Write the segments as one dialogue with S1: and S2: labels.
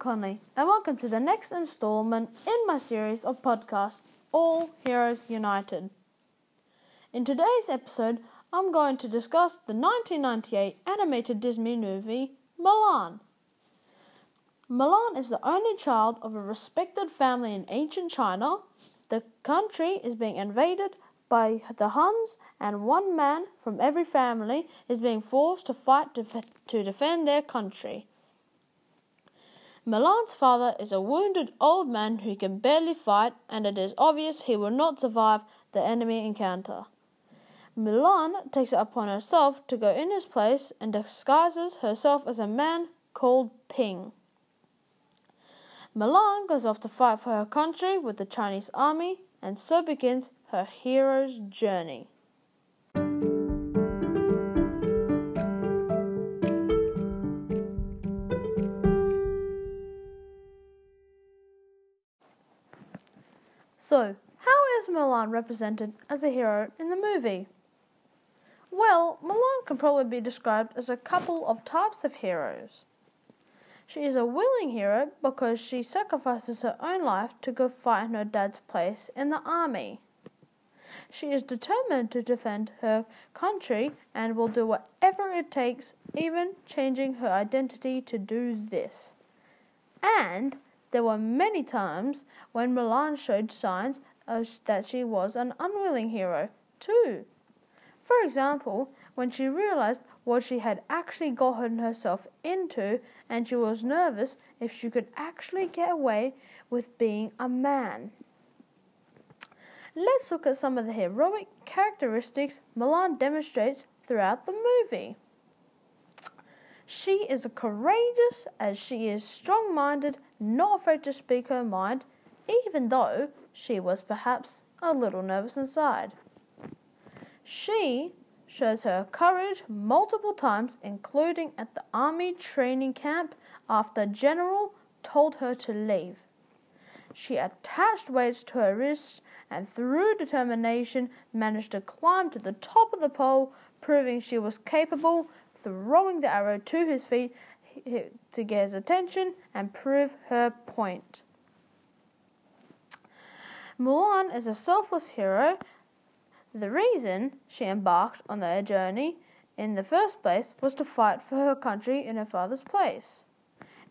S1: Conley, and welcome to the next installment in my series of podcasts, All Heroes United. In today's episode, I'm going to discuss the 1998 animated Disney movie Mulan. Mulan is the only child of a respected family in ancient China. The country is being invaded by the Huns, and one man from every family is being forced to fight to, to defend their country. Mulan's father is a wounded old man who can barely fight, and it is obvious he will not survive the enemy encounter. Mulan takes it upon herself to go in his place and disguises herself as a man called Ping. Mulan goes off to fight for her country with the Chinese army, and so begins her hero's journey. Mulan represented as a hero in the movie? Well, Mulan can probably be described as a couple of types of heroes. She is a willing hero because she sacrifices her own life to go fight in her dad's place in the army. She is determined to defend her country and will do whatever it takes, even changing her identity to do this. And there were many times when Mulan showed signs Uh, that she was an unwilling hero, too. For example, when she realized what she had actually gotten herself into and she was nervous if she could actually get away with being a man. Let's look at some of the heroic characteristics Mulan demonstrates throughout the movie. She is courageous as she is strong minded, not afraid to speak her mind, even though she was perhaps a little nervous inside. She shows her courage multiple times, including at the army training camp after General told her to leave. She attached weights to her wrists and through determination managed to climb to the top of the pole, proving she was capable, throwing the arrow to his feet to get his attention and prove her point. Mulan is a selfless hero the reason she embarked on their journey in the first place was to fight for her country in her father's place,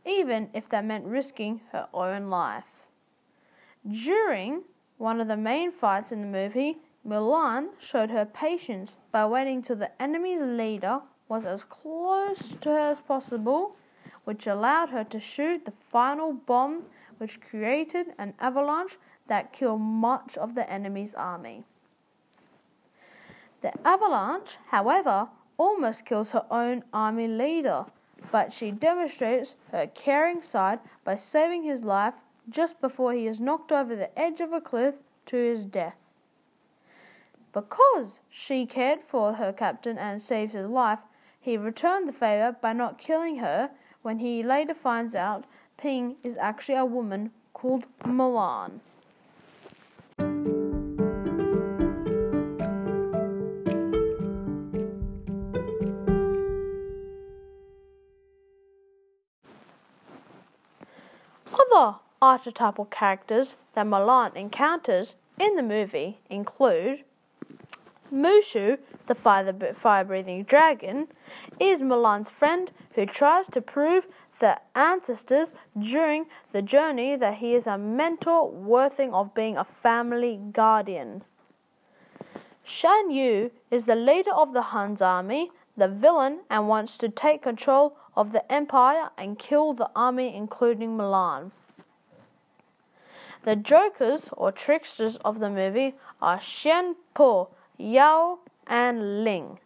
S1: even if that meant risking her own life. During one of the main fights in the movie, Mulan showed her patience by waiting till the enemy's leader was as close to her as possible, which allowed her to shoot the final bomb, which created an avalanche that killed much of the enemy's army. The avalanche, however, almost kills her own army leader, but she demonstrates her caring side by saving his life just before he is knocked over the edge of a cliff to his death. Because she cared for her captain and saved his life, he returned the favor by not killing her when he later finds out Ping is actually a woman called Mulan. Other archetypal characters that Mulan encounters in the movie include Mushu, the fire breathing dragon, is Mulan's friend who tries to prove the ancestors during the journey that he is a mentor worthy of being a family guardian. Shan Yu is the leader of the Hun's army, the villain, and wants to take control of the empire and kill the army, including Mulan. The jokers or tricksters of the movie are Xian Po, Yao, and Ling,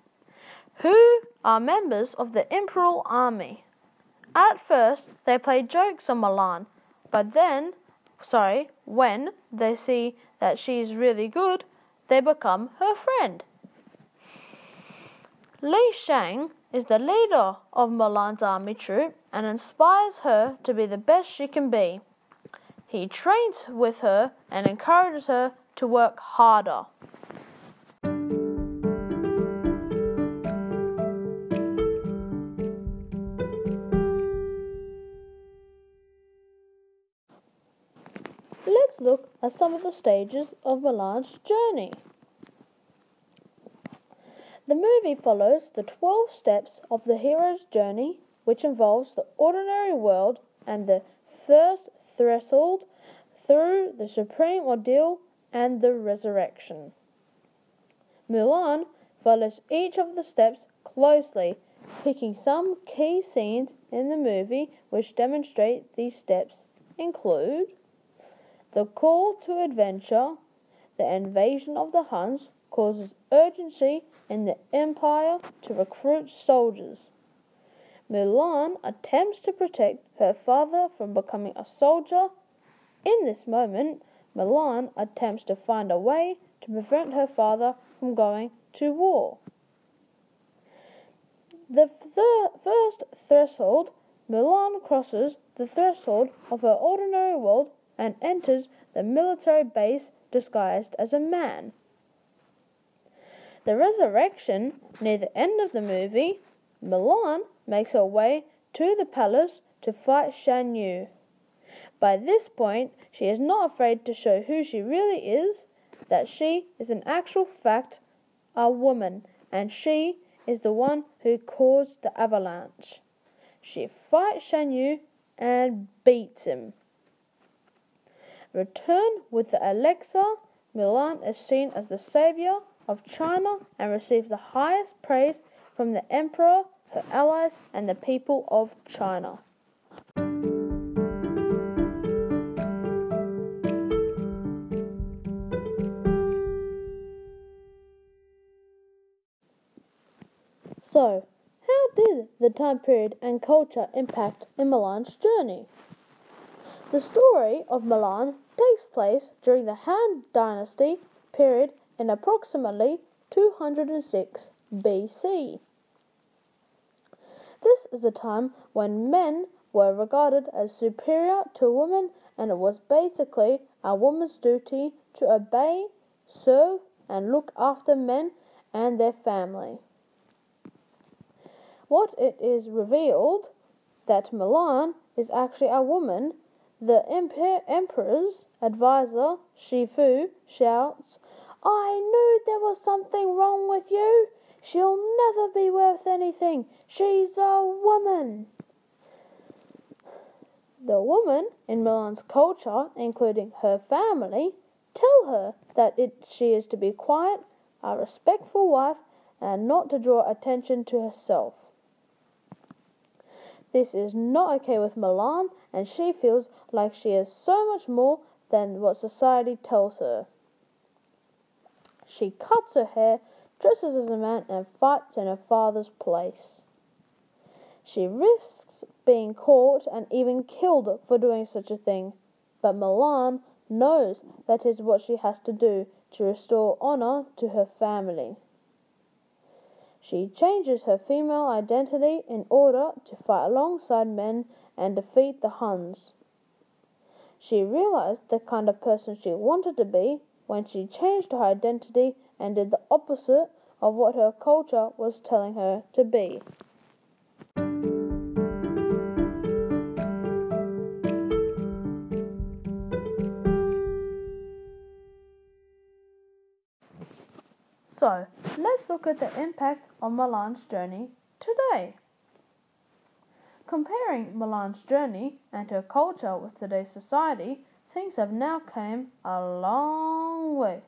S1: who are members of the Imperial Army. At first, they play jokes on Mulan, but then, sorry, when they see that she's really good, they become her friend. Li Shang is the leader of Mulan's army troop and inspires her to be the best she can be. He trained with her and encouraged her to work harder. Let's look at some of the stages of Mulan's journey. The movie follows the 12 steps of the hero's journey, which involves the ordinary world and the first threshold through the supreme ordeal and the resurrection. Mulan follows each of the steps closely, picking some key scenes in the movie which demonstrate these steps include the call to adventure, the invasion of the Huns causes urgency in the empire to recruit soldiers. Mulan attempts to protect her father from becoming a soldier. In this moment, Mulan attempts to find a way to prevent her father from going to war. The first threshold, Mulan crosses the threshold of her ordinary world and enters the military base disguised as a man. The resurrection, near the end of the movie, Mulan makes her way to the palace to fight Shan Yu. By this point, she is not afraid to show who she really is, that she is in actual fact a woman, and she is the one who caused the avalanche. She fights Shan Yu and beats him. Return with the elixir, Mulan is seen as the savior of China and receives the highest praise from the emperor, her allies, and the people of China. So, how did the time period and culture impact in Mulan's journey? The story of Mulan takes place during the Han Dynasty period in approximately 206 BC. This is a time when men were regarded as superior to women, and it was basically a woman's duty to obey, serve, and look after men and their family. What it is revealed that Mulan is actually a woman, the emperor's advisor Chi-Fu shouts, I knew there was something. She'll never be worth anything. She's a woman. The woman in Mulan's culture, including her family, tell her that it, she is to be quiet, a respectful wife, and not to draw attention to herself. This is not okay with Mulan, and she feels like she is so much more than what society tells her. She cuts her hair, dresses as a man, and fights in her father's place. She risks being caught and even killed for doing such a thing, but Mulan knows that is what she has to do to restore honor to her family. She changes her female identity in order to fight alongside men and defeat the Huns. She realized the kind of person she wanted to be when she changed her identity and did the opposite of what her culture was telling her to be. So, let's look at the impact of Mulan's journey today. Comparing Mulan's journey and her culture with today's society, things have now come a long way.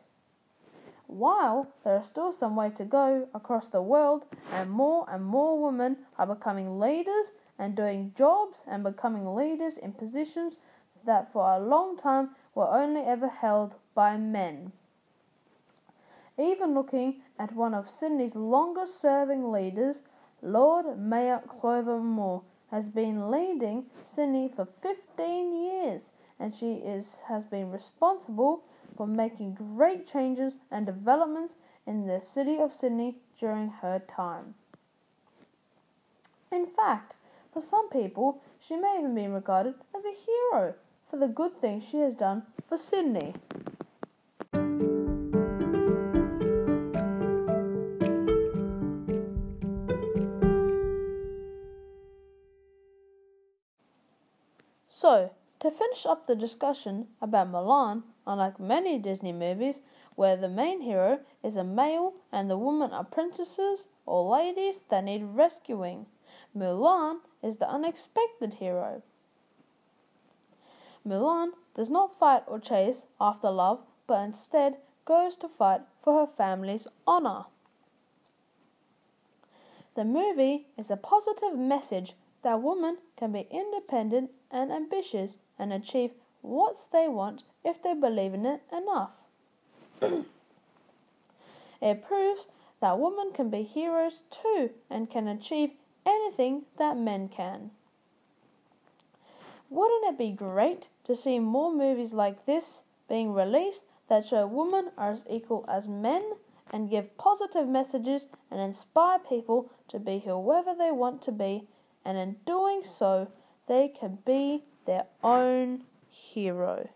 S1: While there is still some way to go across the world, and more and more women are becoming leaders and doing jobs and becoming leaders in positions that for a long time were only ever held by men. Even looking at one of Sydney's longest serving leaders, Lord Mayor Clover Moore has been leading Sydney for 15 years and she is, has been responsible for making great changes and developments in the city of Sydney during her time. In fact, for some people, she may even be regarded as a hero for the good things she has done for Sydney. So, To finish up the discussion about Mulan, unlike many Disney movies where the main hero is a male and the women are princesses or ladies that need rescuing, Mulan is the unexpected hero. Mulan does not fight or chase after love, but instead goes to fight for her family's honor. The movie is a positive message that women can be independent and ambitious and achieve what they want if they believe in it enough. it proves that women can be heroes too and can achieve anything that men can. Wouldn't it be great to see more movies like this being released that show women are as equal as men and give positive messages and inspire people to be whoever they want to be, and in doing so, they can be their own hero.